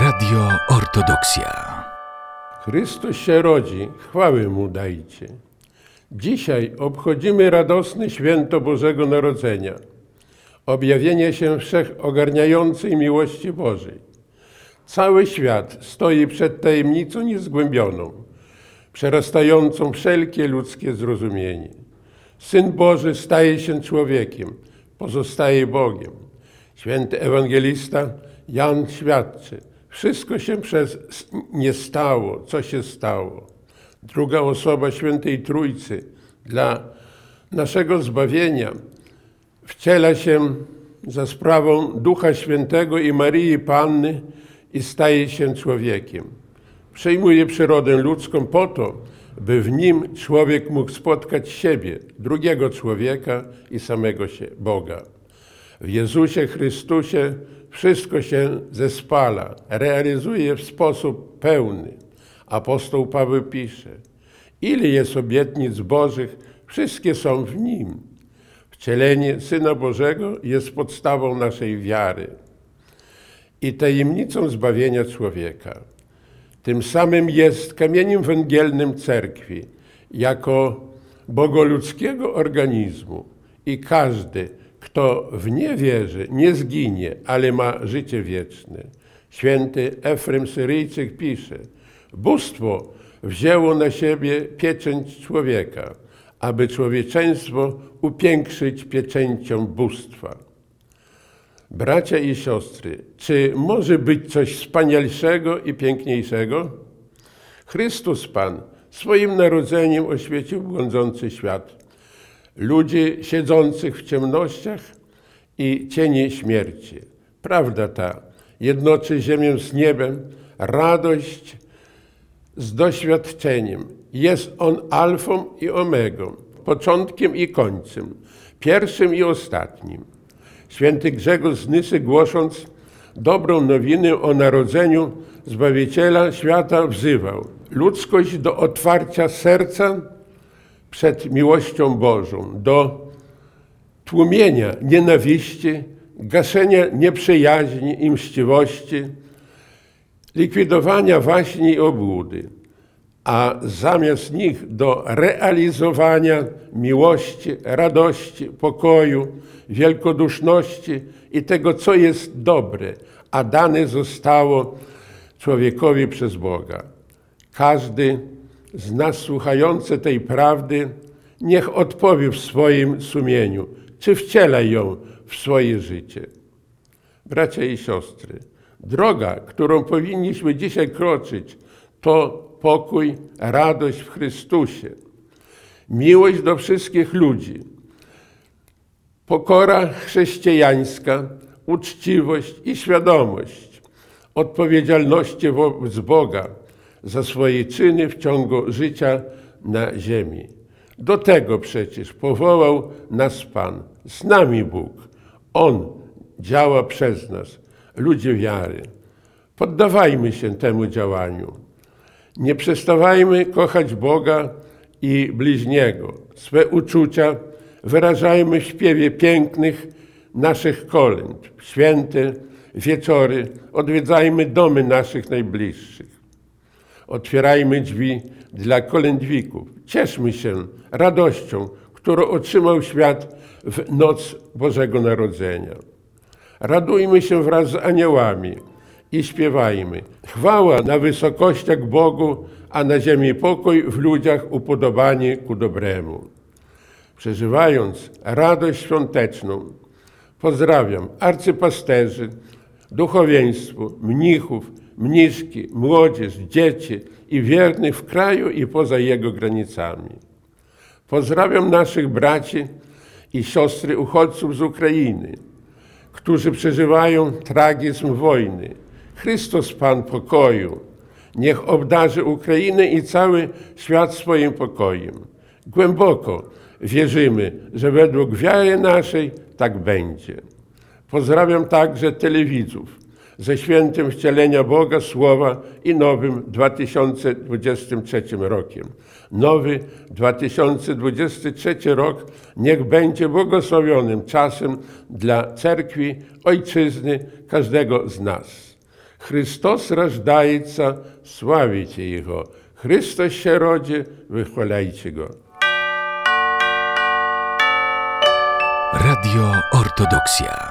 Radio Ortodoksja. Chrystus się rodzi, chwały Mu dajcie. Dzisiaj obchodzimy radosne święto Bożego Narodzenia, objawienie się wszechogarniającej miłości Bożej. Cały świat stoi przed tajemnicą niezgłębioną, przerastającą wszelkie ludzkie zrozumienie. Syn Boży staje się człowiekiem, pozostaje Bogiem. Święty ewangelista Jan świadczy, wszystko się przez nie stało, co się stało. Druga osoba Świętej Trójcy dla naszego zbawienia wciela się za sprawą Ducha Świętego i Marii Panny i staje się człowiekiem. Przejmuje przyrodę ludzką po to, by w nim człowiek mógł spotkać siebie, drugiego człowieka i samego się Boga. W Jezusie Chrystusie wszystko się zespala, realizuje w sposób pełny. Apostoł Paweł pisze: Ile jest obietnic Bożych, wszystkie są w nim. Wcielenie Syna Bożego jest podstawą naszej wiary i tajemnicą zbawienia człowieka. Tym samym jest kamieniem węgielnym cerkwi, jako bogoludzkiego organizmu i każdy, kto w nie wierzy, nie zginie, ale ma życie wieczne. Święty Efrem Syryjczyk pisze, bóstwo wzięło na siebie pieczęć człowieka, aby człowieczeństwo upiększyć pieczęcią bóstwa. Bracia i siostry, czy może być coś wspanialszego i piękniejszego? Chrystus Pan swoim narodzeniem oświecił błądzący świat. Ludzi siedzących w ciemnościach i cieni śmierci. Prawda ta jednoczy ziemię z niebem, radość z doświadczeniem. Jest On alfą i omegą, początkiem i końcem, pierwszym i ostatnim. Święty Grzegorz z Nysy głosząc dobrą nowinę o narodzeniu Zbawiciela świata wzywał ludzkość do otwarcia serca przed miłością Bożą, do tłumienia nienawiści, gaszenia nieprzyjaźni i mściwości, likwidowania waśni i obłudy, a zamiast nich do realizowania miłości, radości, pokoju, wielkoduszności i tego, co jest dobre, a dane zostało człowiekowi przez Boga. Każdy z nas słuchający tej prawdy niech odpowie w swoim sumieniu, czy wciela ją w swoje życie. Bracia i siostry, droga, którą powinniśmy dzisiaj kroczyć, to pokój, radość w Chrystusie, miłość do wszystkich ludzi, pokora chrześcijańska, uczciwość i świadomość odpowiedzialności wobec Boga za swoje czyny w ciągu życia na ziemi. Do tego przecież powołał nas Pan, z nami Bóg. On działa przez nas, ludzie wiary. Poddawajmy się temu działaniu. Nie przestawajmy kochać Boga i bliźniego. Swe uczucia wyrażajmy w śpiewie pięknych naszych kolęd, święte wieczory, odwiedzajmy domy naszych najbliższych. Otwierajmy drzwi dla kolędwików. Cieszmy się radością, którą otrzymał świat w noc Bożego Narodzenia. Radujmy się wraz z aniołami i śpiewajmy. Chwała na wysokościach Bogu, a na ziemi pokój w ludziach upodobanie ku dobremu. Przeżywając radość świąteczną, pozdrawiam arcypasterzy, duchowieństwo, mnichów, mniszki, młodzież, dzieci i wiernych w kraju i poza jego granicami. Pozdrawiam naszych braci i siostry uchodźców z Ukrainy, którzy przeżywają tragizm wojny. Chrystus Pan pokoju, niech obdarzy Ukrainę i cały świat swoim pokojem. Głęboko wierzymy, że według wiary naszej tak będzie. Pozdrawiam także telewidzów ze świętym wcielenia Boga Słowa i nowym 2023 rokiem. Nowy 2023 rok niech będzie błogosławionym czasem dla cerkwi, ojczyzny, każdego z nas. Chrystus rażdajca, sławicie Jego. Chrystus się rodzi, wychwalajcie Go. Radio Ortodoksja.